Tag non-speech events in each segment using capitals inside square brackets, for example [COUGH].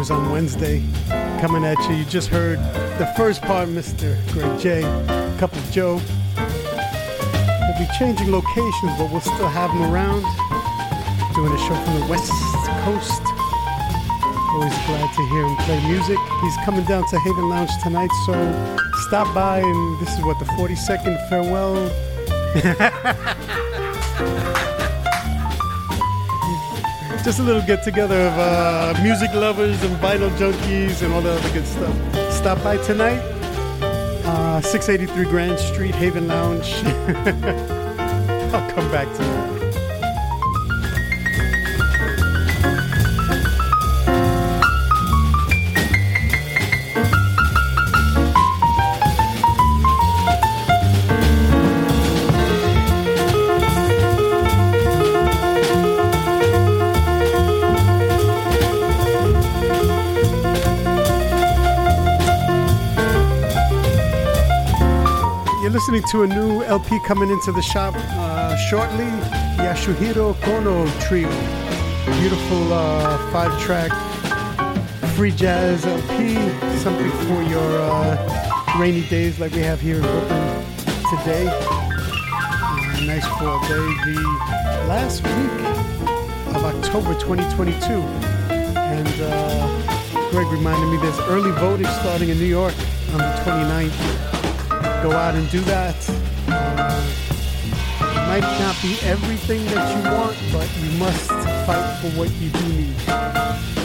Hours on Wednesday coming at you. You just heard the first part, Mr. Greg J, Cup of Joe. We'll be changing locations, but we'll still have him around. Doing a show from the West Coast. Always glad to hear him play music. He's coming down to Haven Lounge tonight, so stop by and this is what the 42nd farewell. [LAUGHS] Just a little get together of uh, music lovers and vinyl junkies and all the other good stuff. Stop by tonight, uh, 683 Grand Street, Haven Lounge. [LAUGHS] I'll come back to that. To a new LP coming into the shop uh, shortly, Yasuhiro Kono Trio. Beautiful uh, five-track free jazz LP, something for your uh, rainy days like we have here in Brooklyn today. Nice fall day. The last week of October 2022, and uh, Greg reminded me there's early voting starting in New York on the 29th go out and do that. Uh, it might not be everything that you want, but you must fight for what you do need.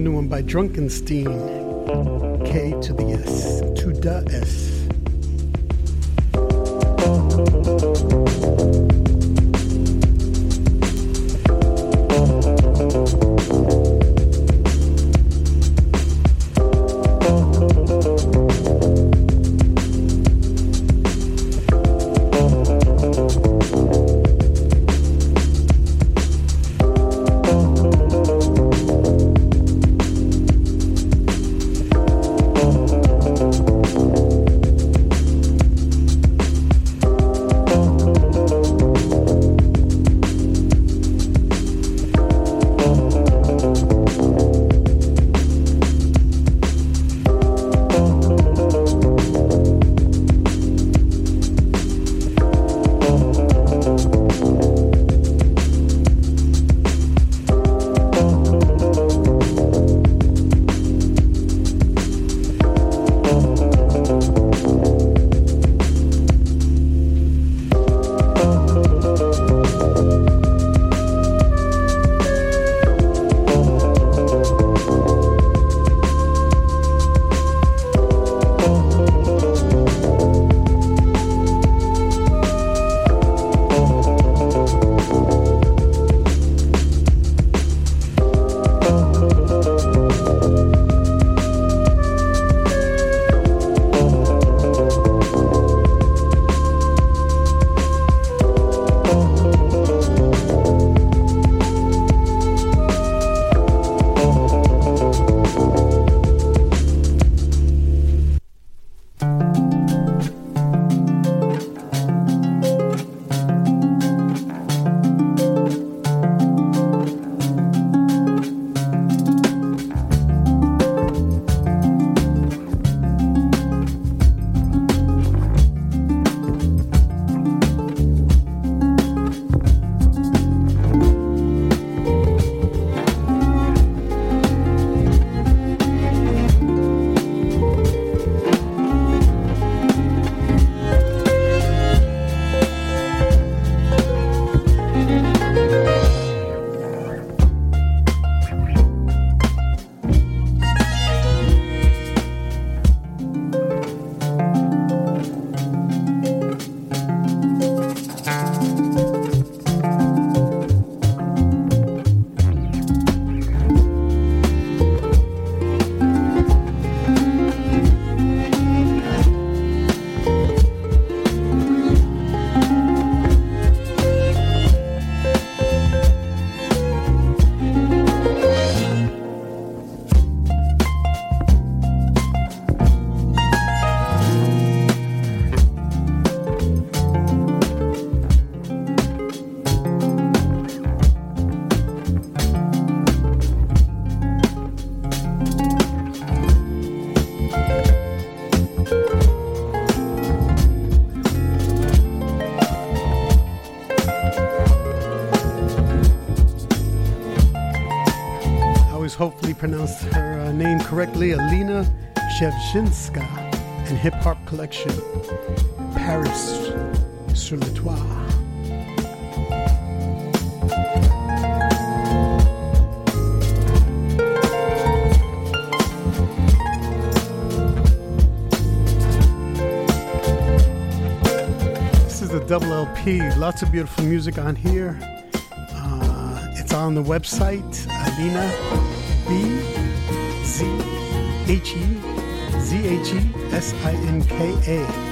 New one by Drunkenstein. K to the S. To the S. pronounced her uh, name correctly, Alina Shevchinska, and Hip Hop Collection, Paris sur le toit. This is a double LP, lots of beautiful music on here. Uh, it's on the website, Alina B Z H E Z H E S I N K A.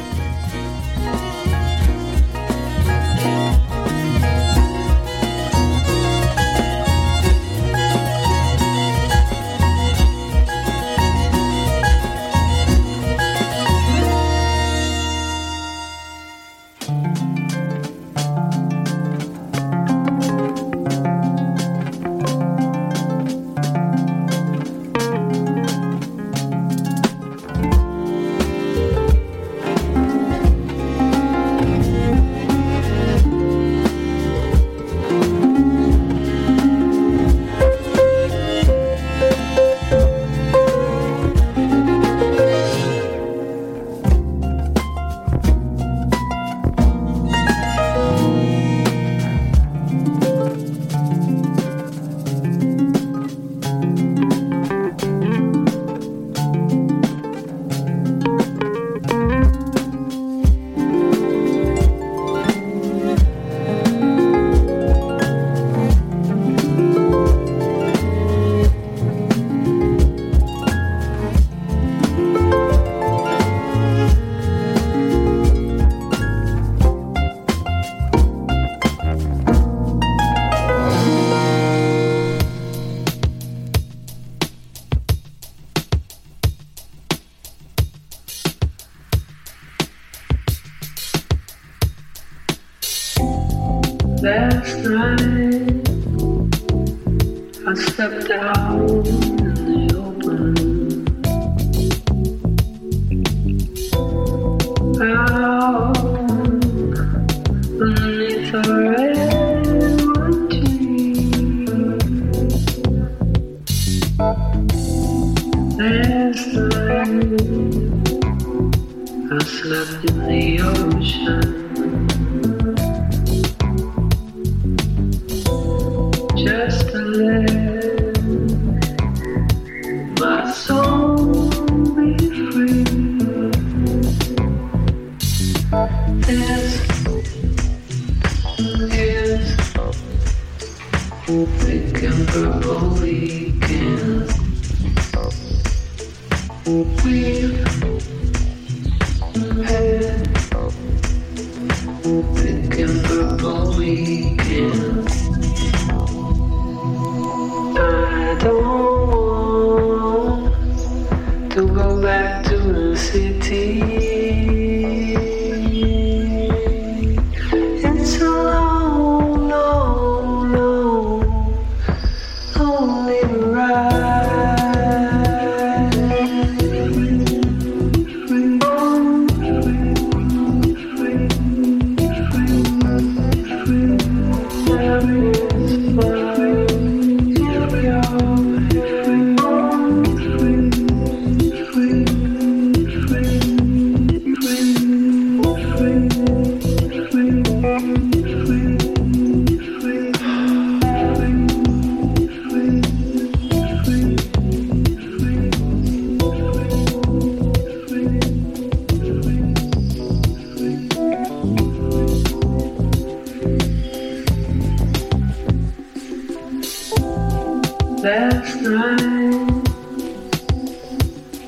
last night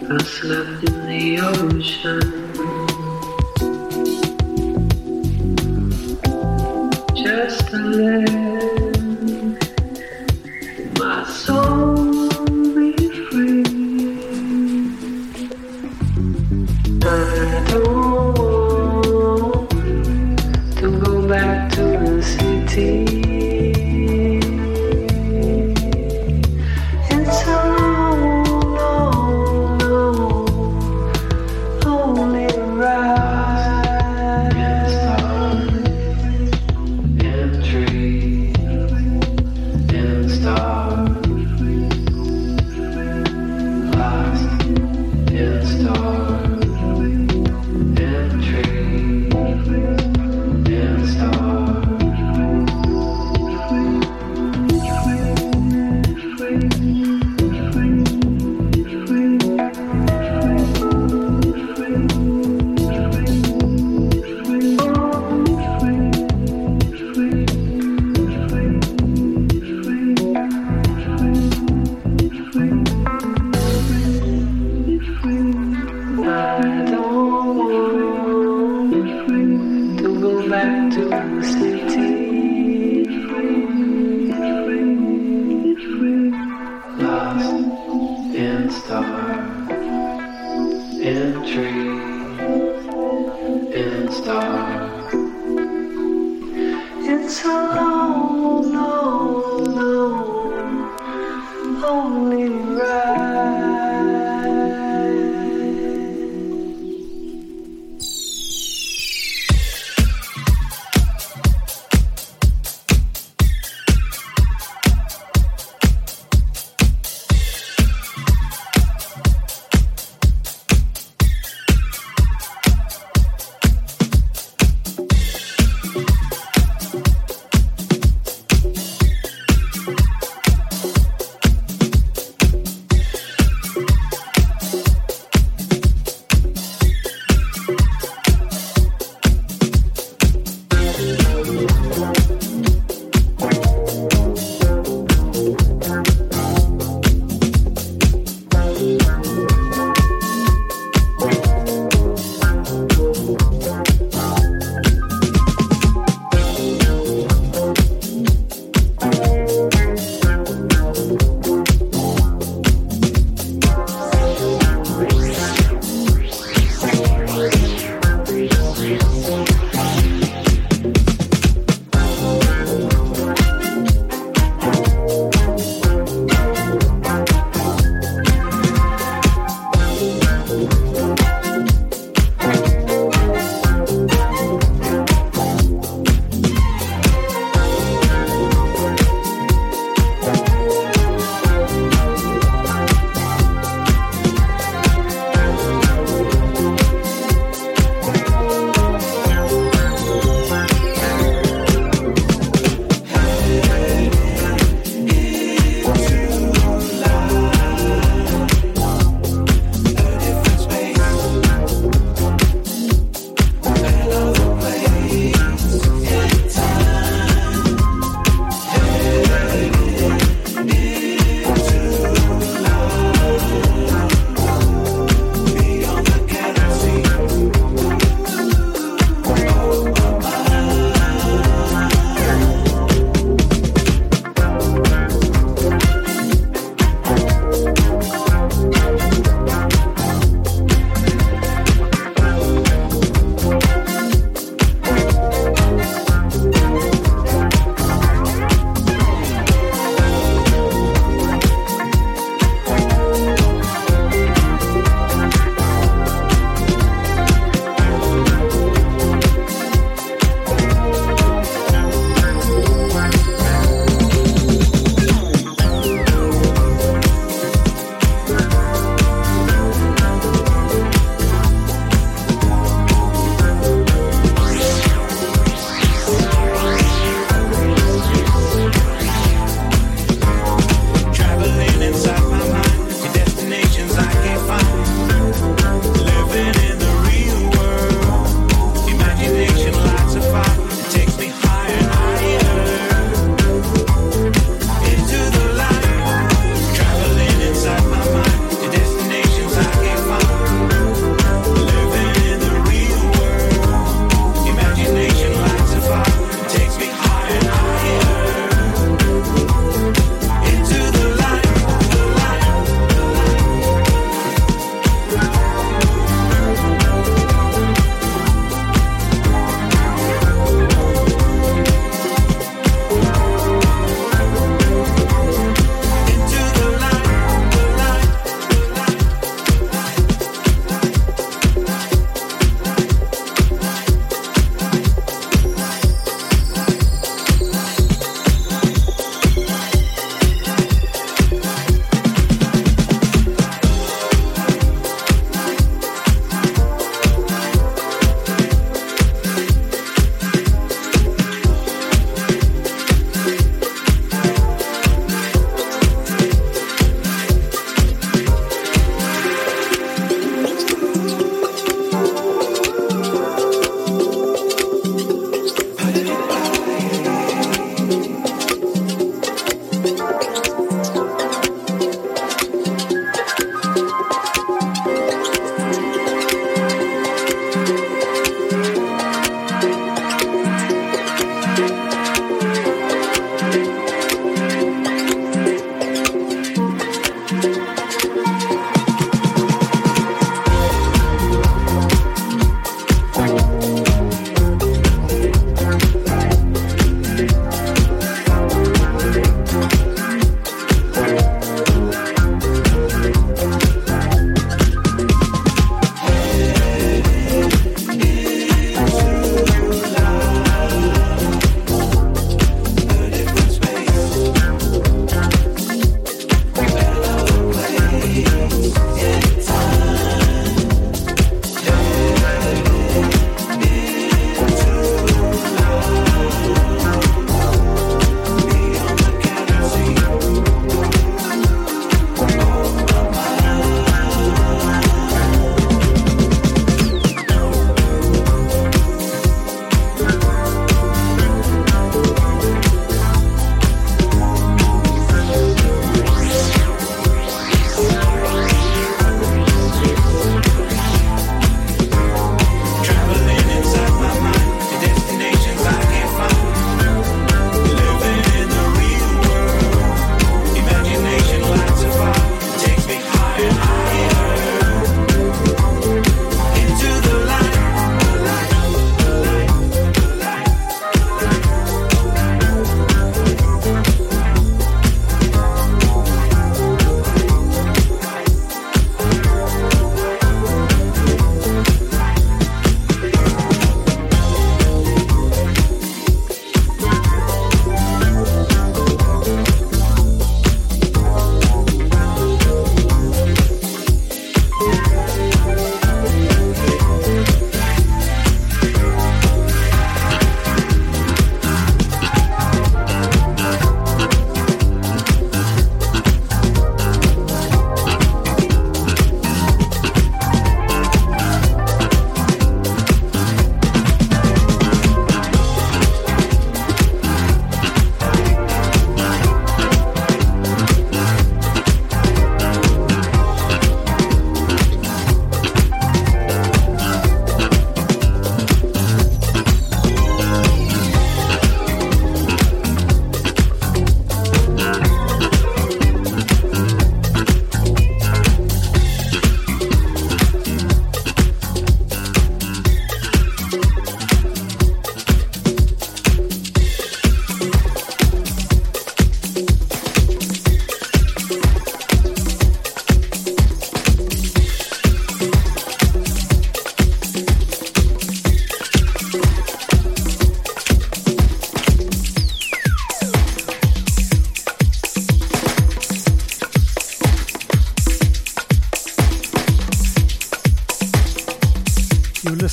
I slept in the ocean just a little.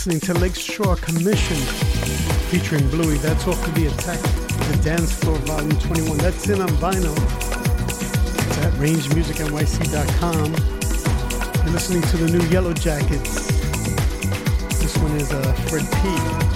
Listening to Lakeshore Commission featuring Bluey. That's off of the Attack the Dance Floor Volume 21. That's in on vinyl. It's at rangemusicnyc.com. You're listening to the new Yellow Jackets. This one is uh, Fred P.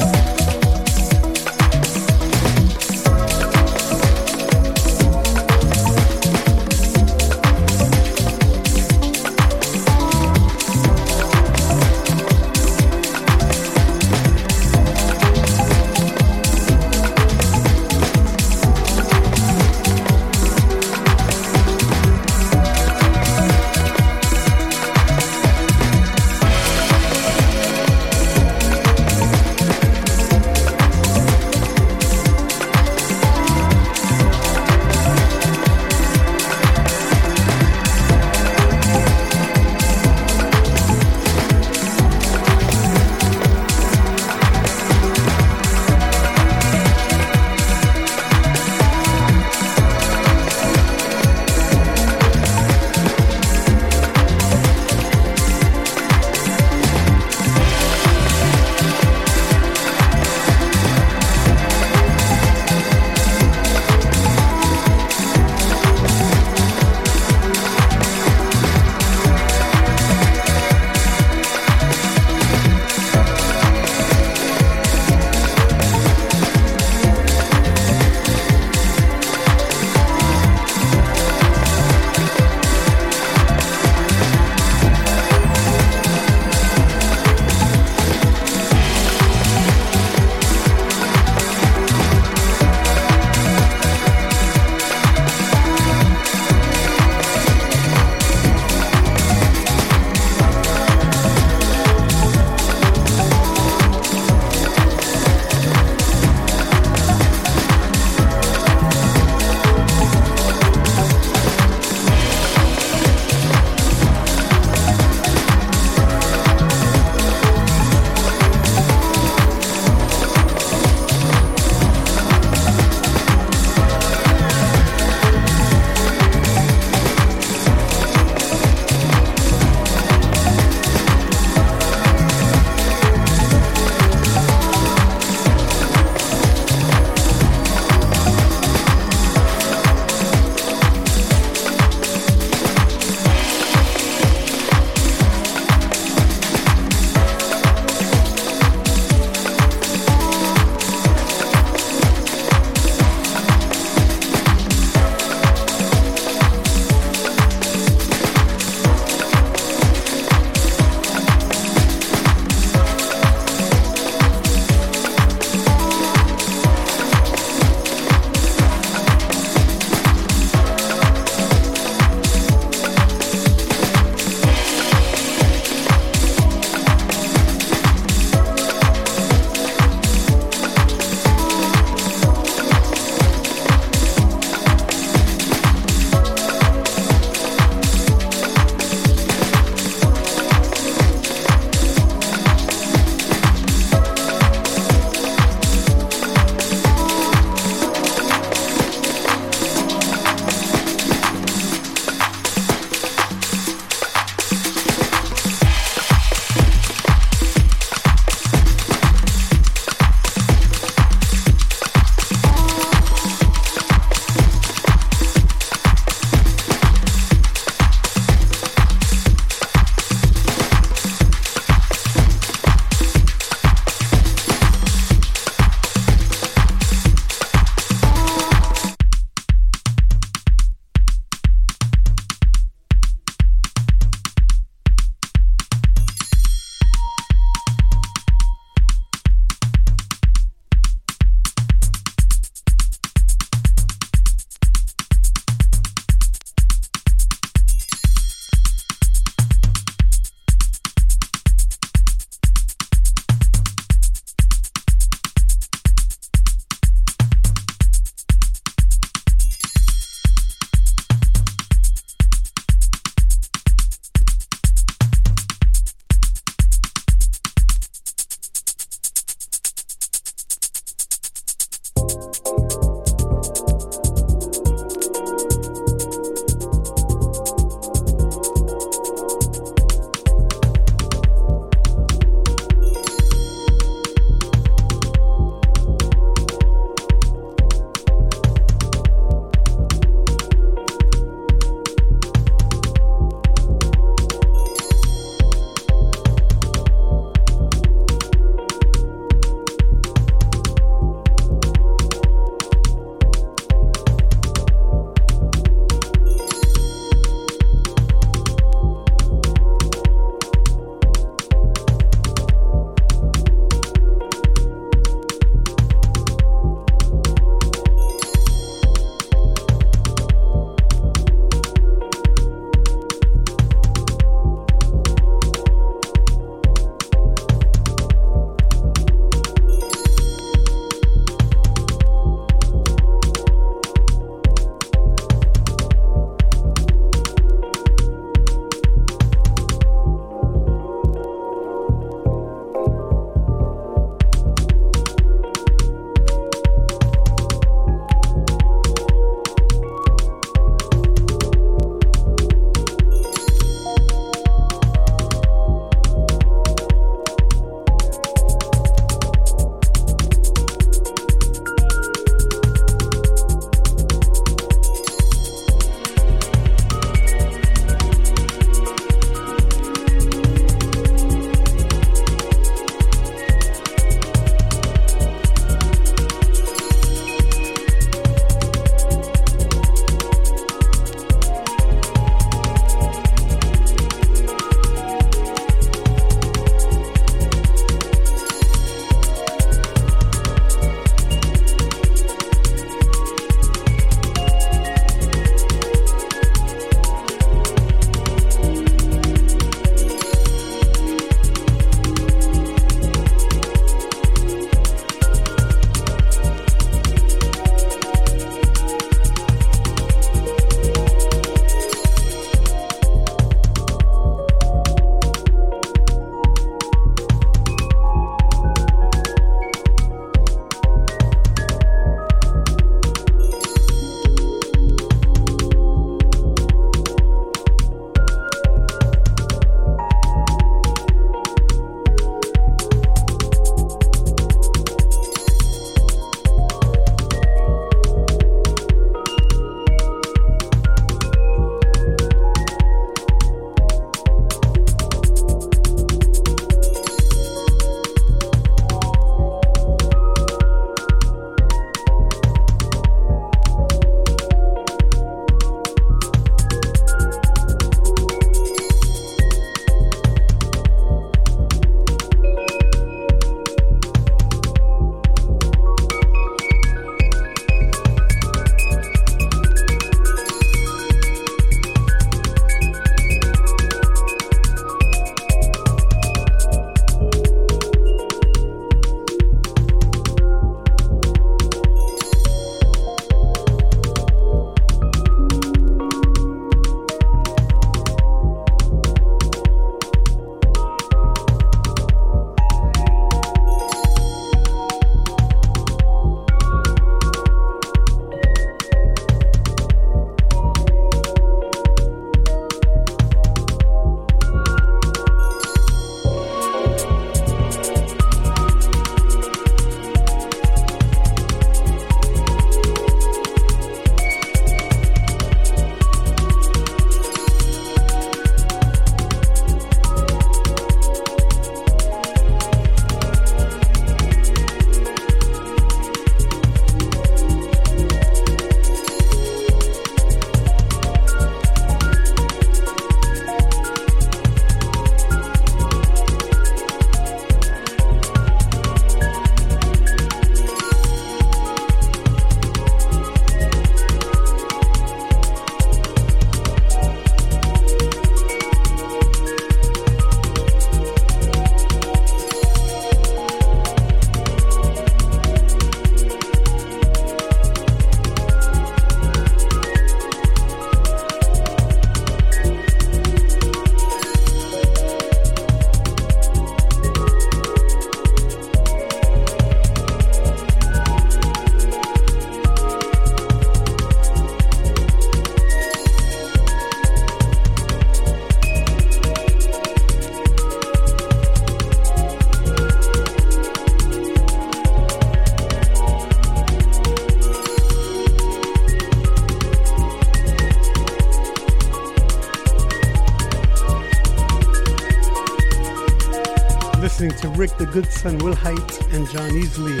Rick the Good Son, Will Height, and John Easley.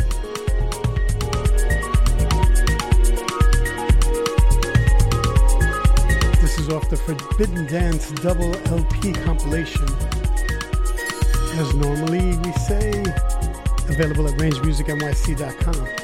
This is off the Forbidden Dance double LP compilation. As normally we say, available at rangemusicnyc.com.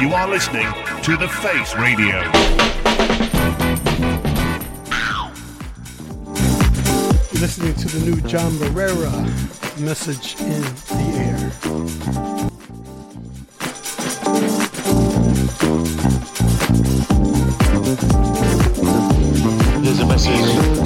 you are listening to The Face Radio. Listening to the new John Barrera message in the air. There's a message.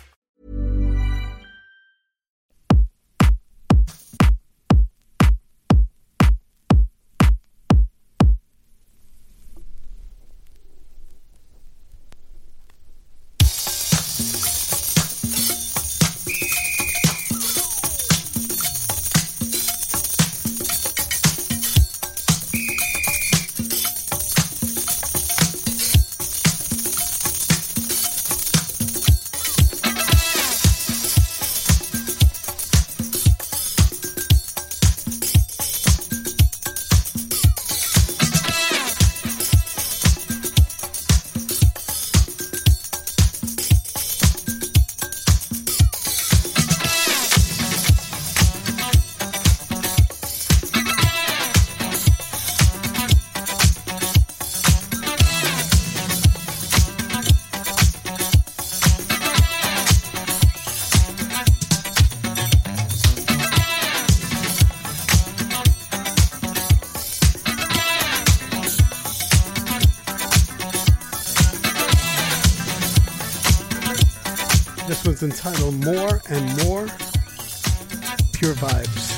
Entitled More and More Pure Vibes.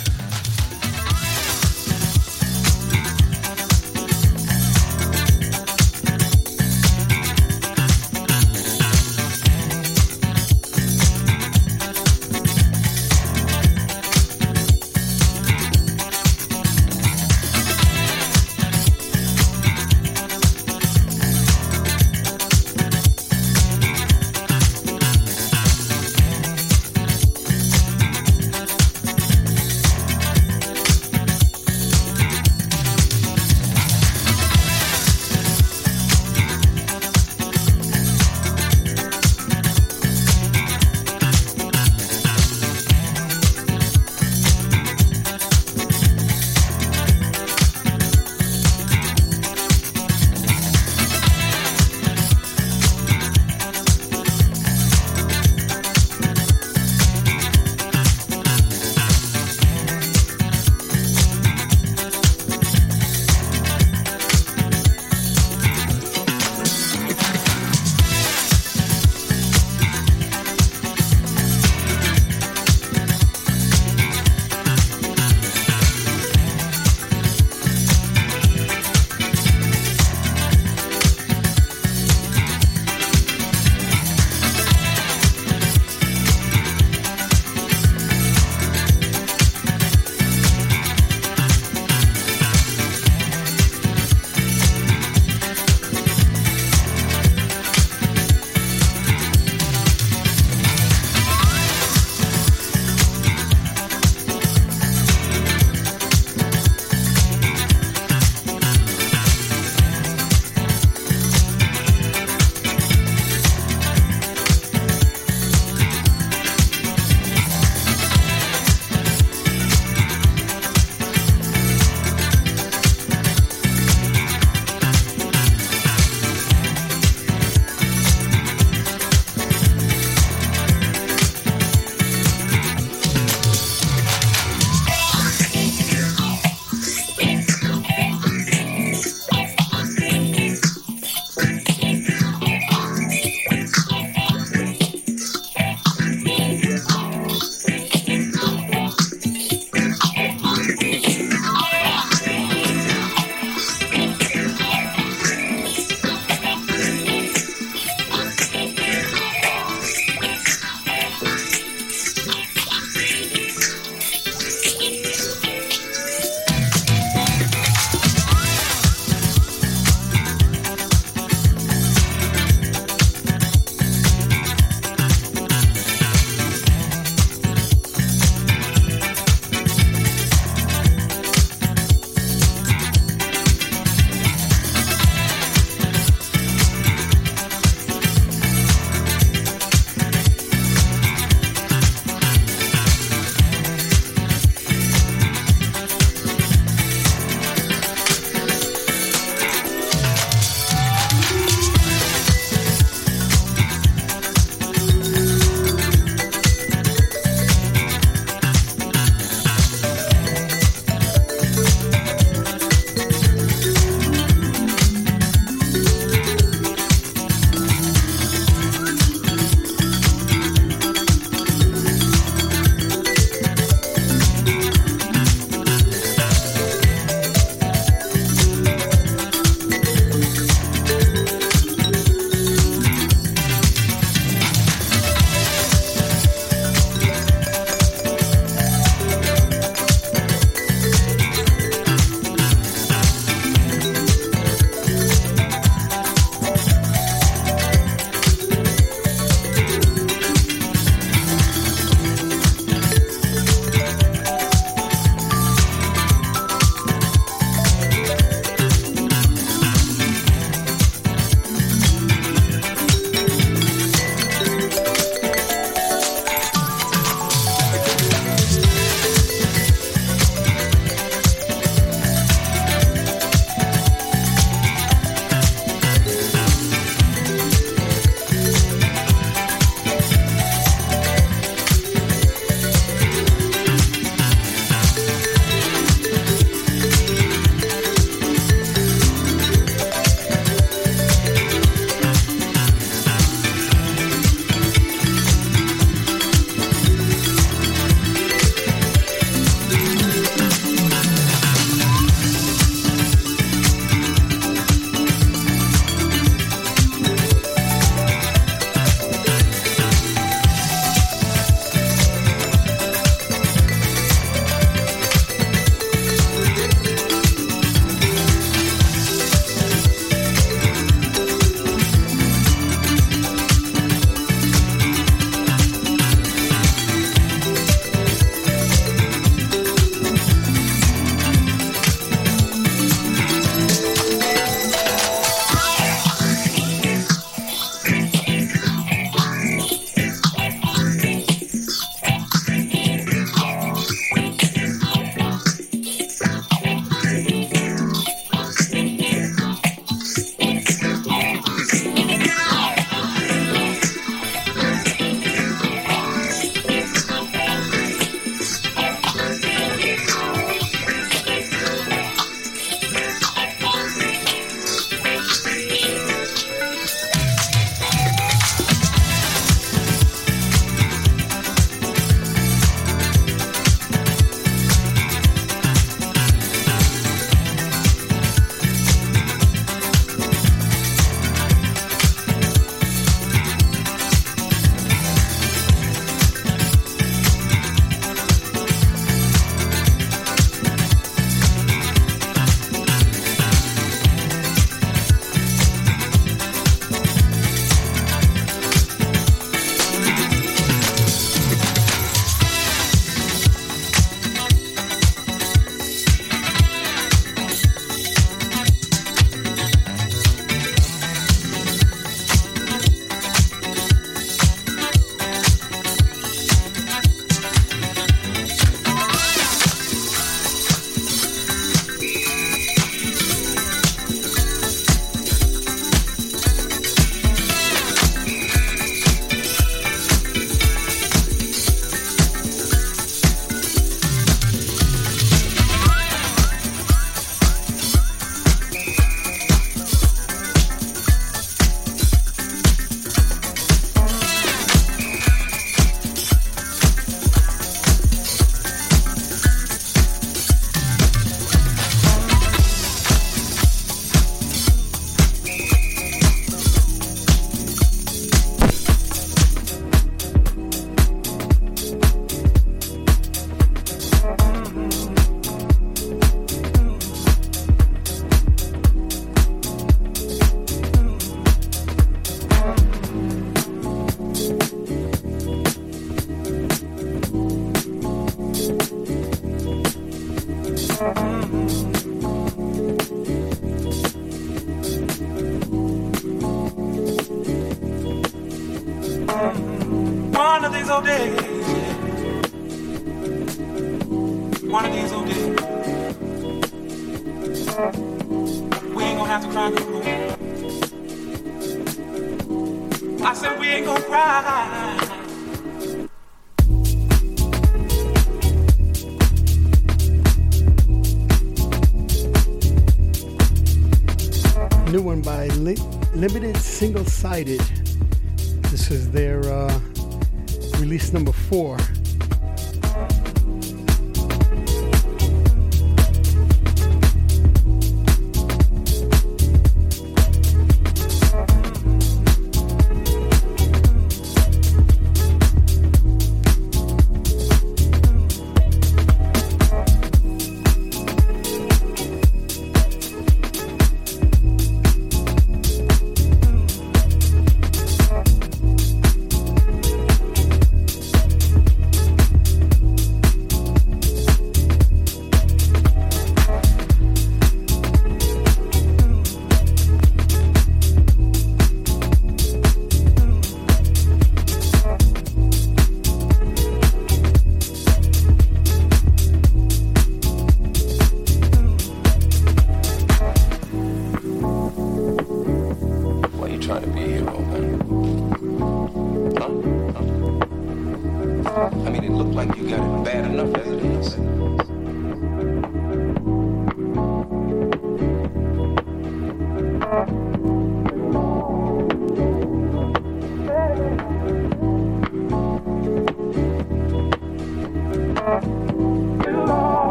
Single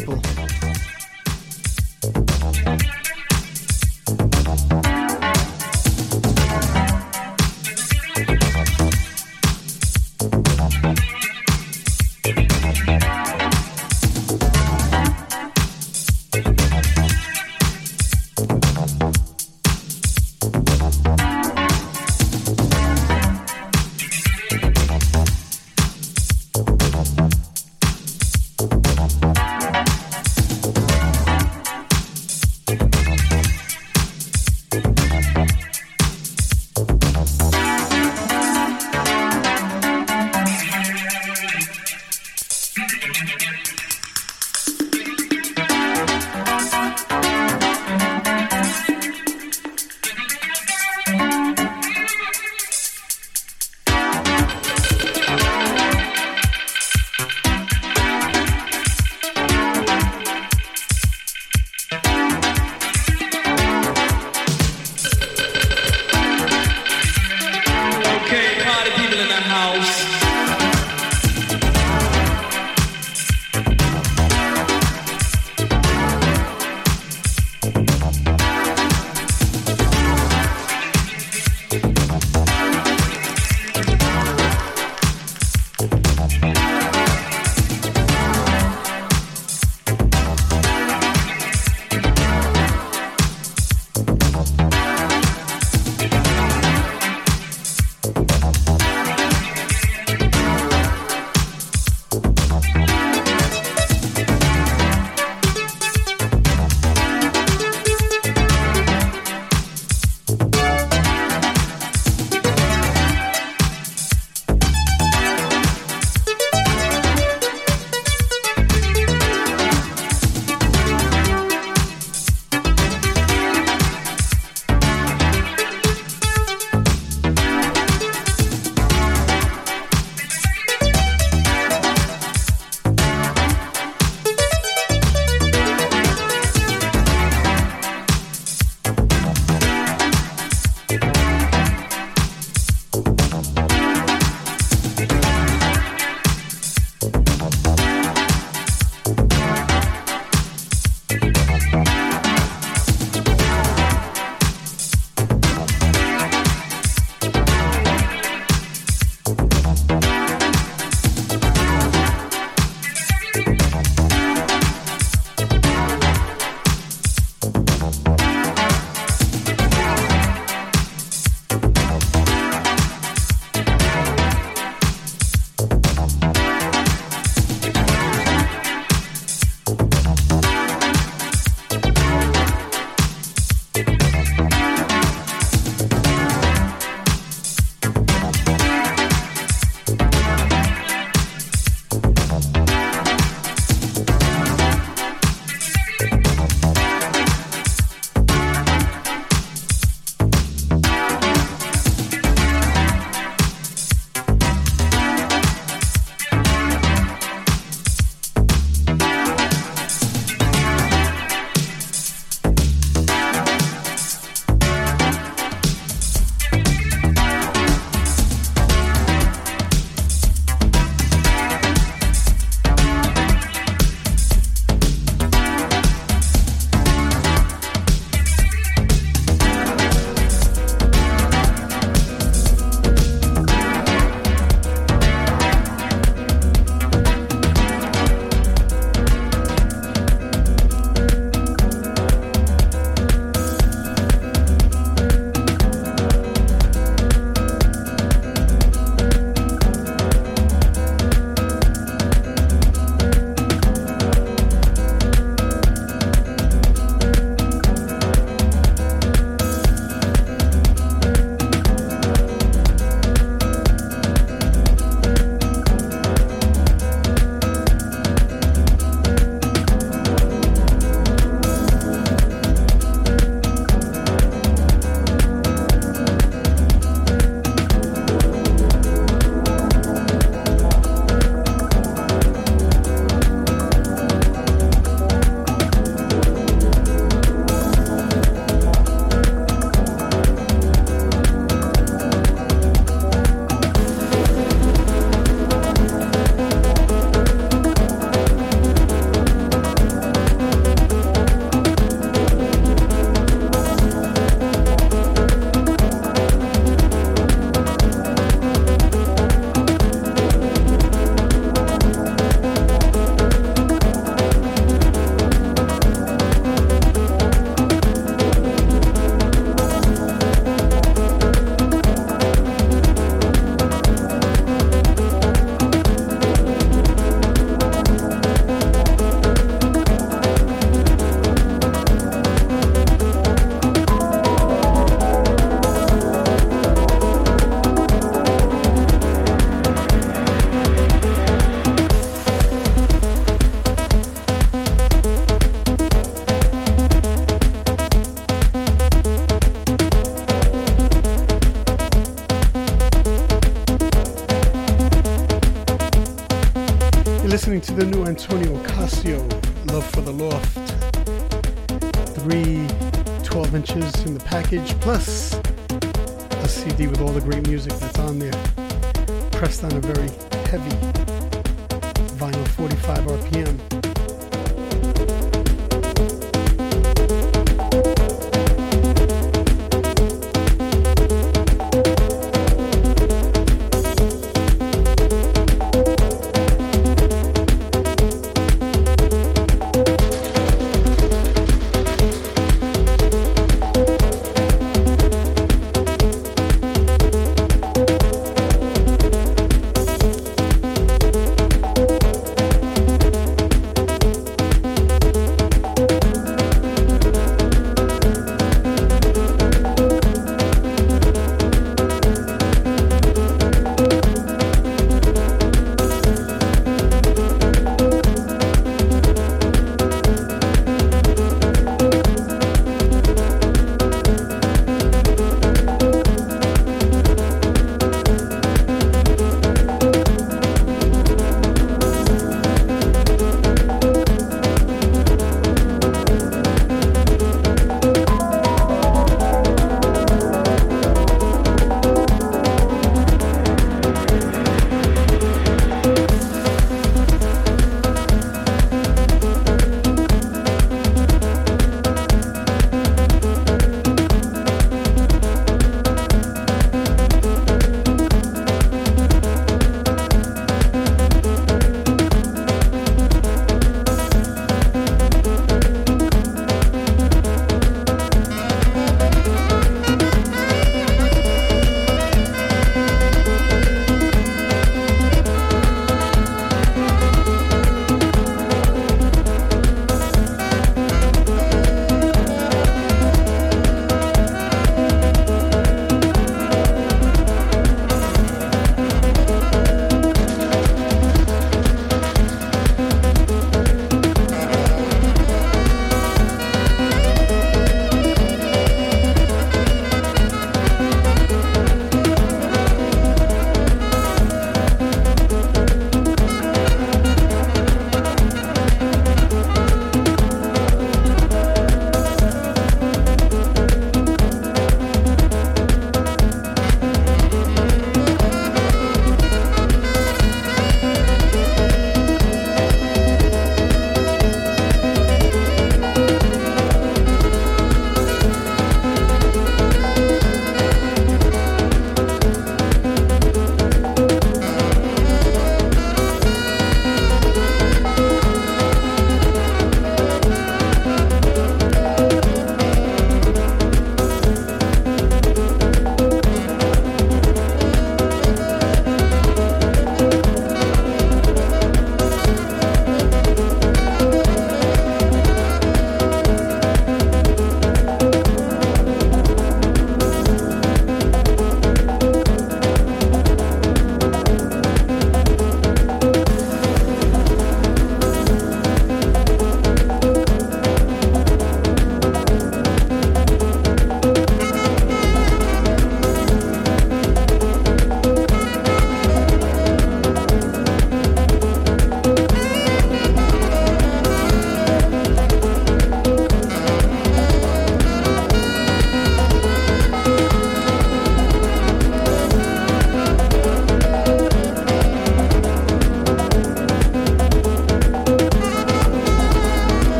People. The new Antonio Ocasio, Love for the Loft. Three 12 inches in the package, plus a CD with all the great music that's on there. Pressed on a very heavy vinyl 45 RPM.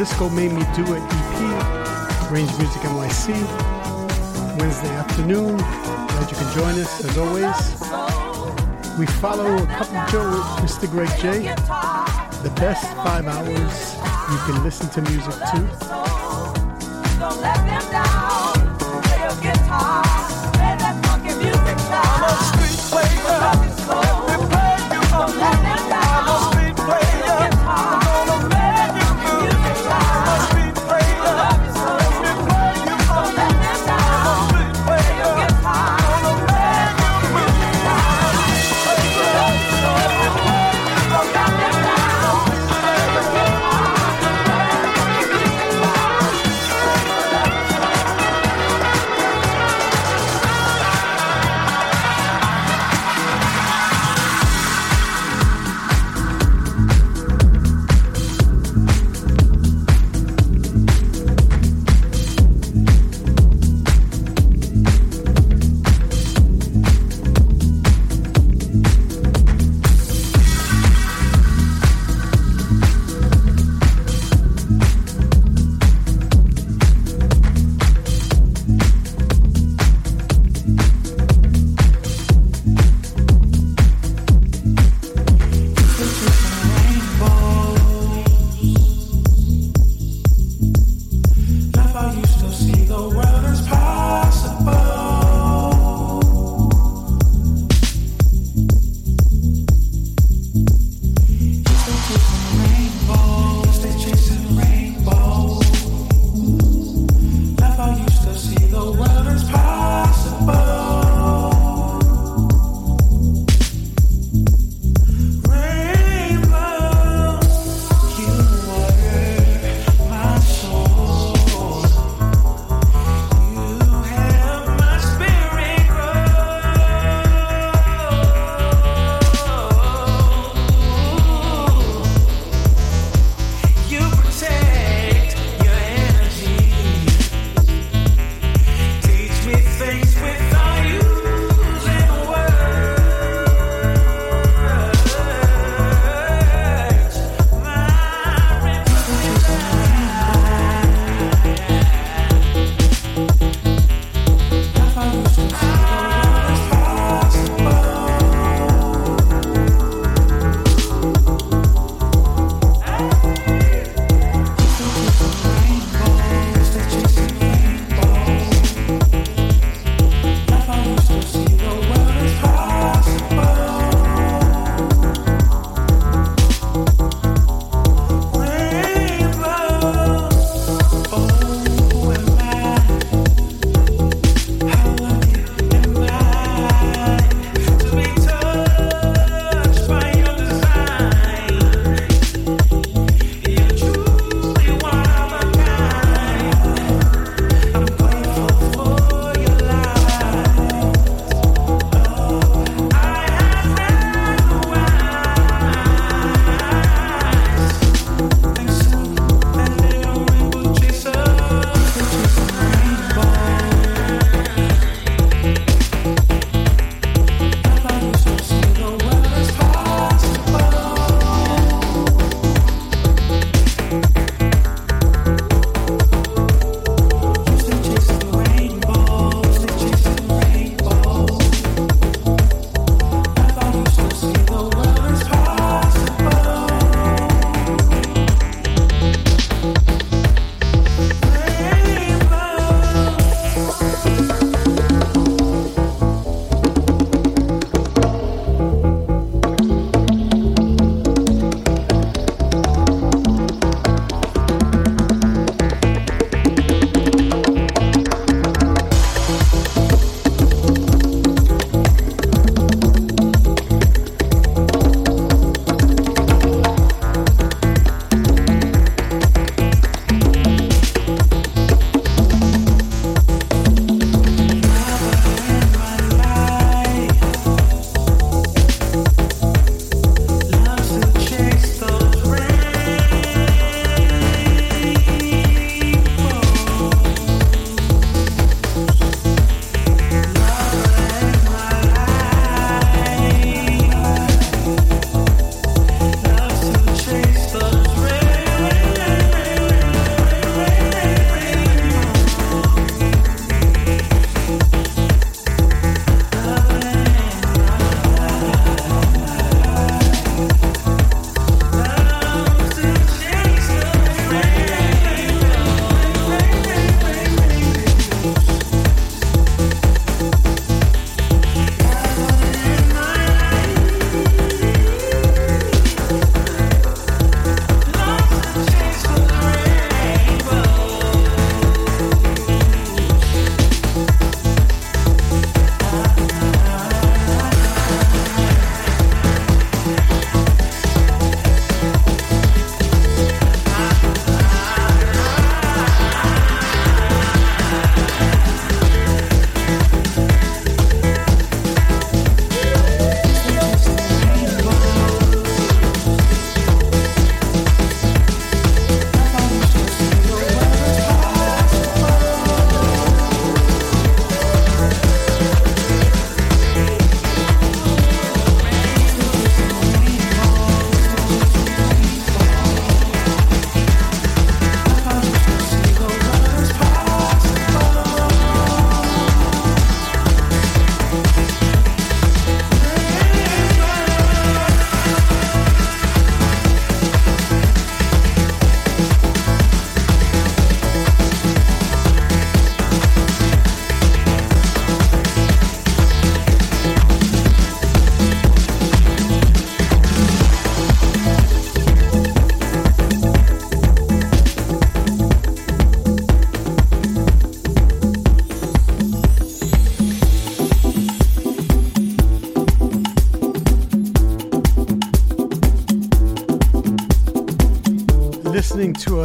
Disco Made Me Do It EP, Range Music NYC, Wednesday afternoon. Glad you can join us as always. We follow a couple of Joe, Mr. Greg J. The best five hours you can listen to music to.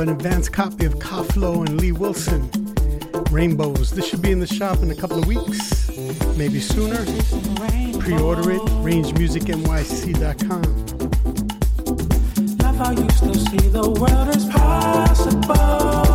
an advance copy of Kaflo and Lee Wilson, Rainbows. This should be in the shop in a couple of weeks, maybe sooner. Pre order it, rangemusicnyc.com. Love how you still see the world as possible.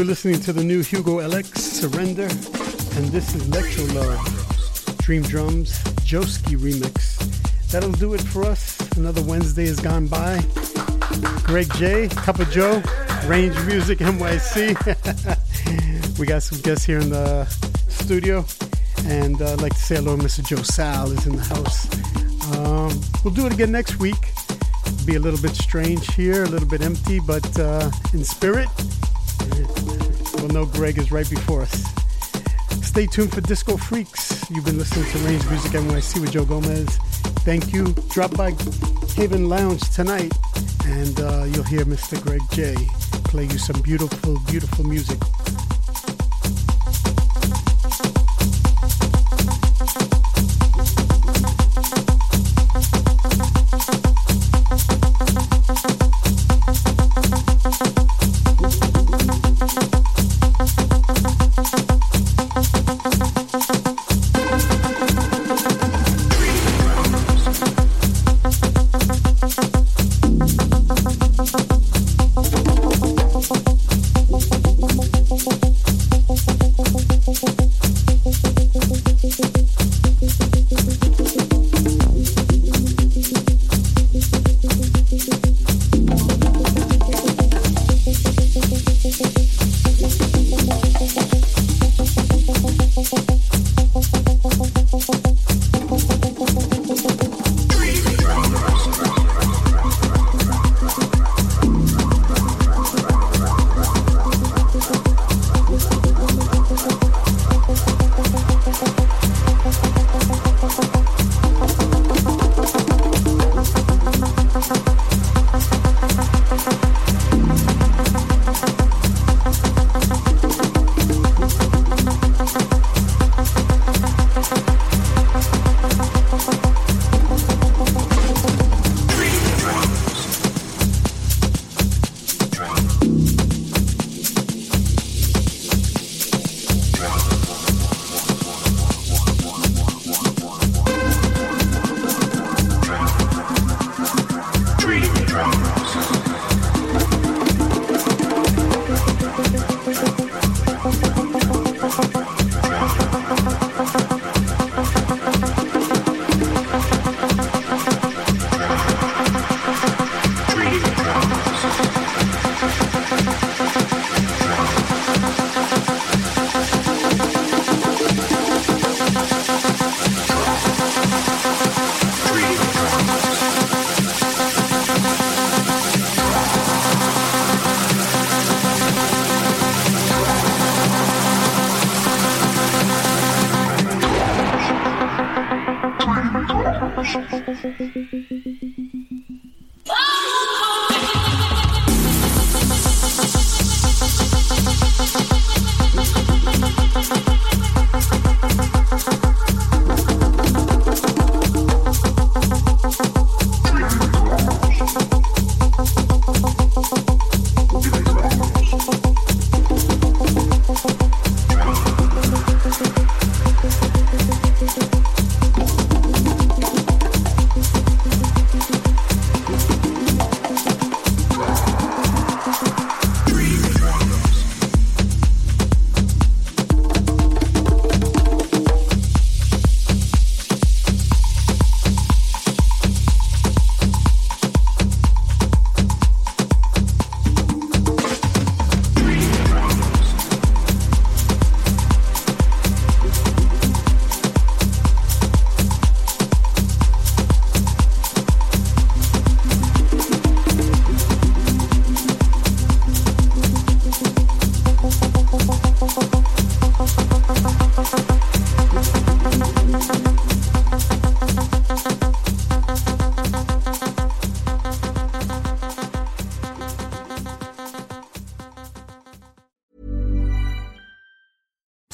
You're listening to the new Hugo LX Surrender, and this is Electro Love, Dream Drums, Joski remix. That'll do it for us. Another Wednesday has gone by. Greg J, Cup of Joe, Range Music NYC. [LAUGHS] we got some guests here in the studio, and uh, I'd like to say hello, Mr. Joe Sal is in the house. Um, we'll do it again next week. Be a little bit strange here, a little bit empty, but uh, in spirit, know Greg is right before us. Stay tuned for Disco Freaks. You've been listening to Range Music NYC with Joe Gomez. Thank you. Drop by Haven Lounge tonight, and uh, you'll hear Mr. Greg J play you some beautiful, beautiful music.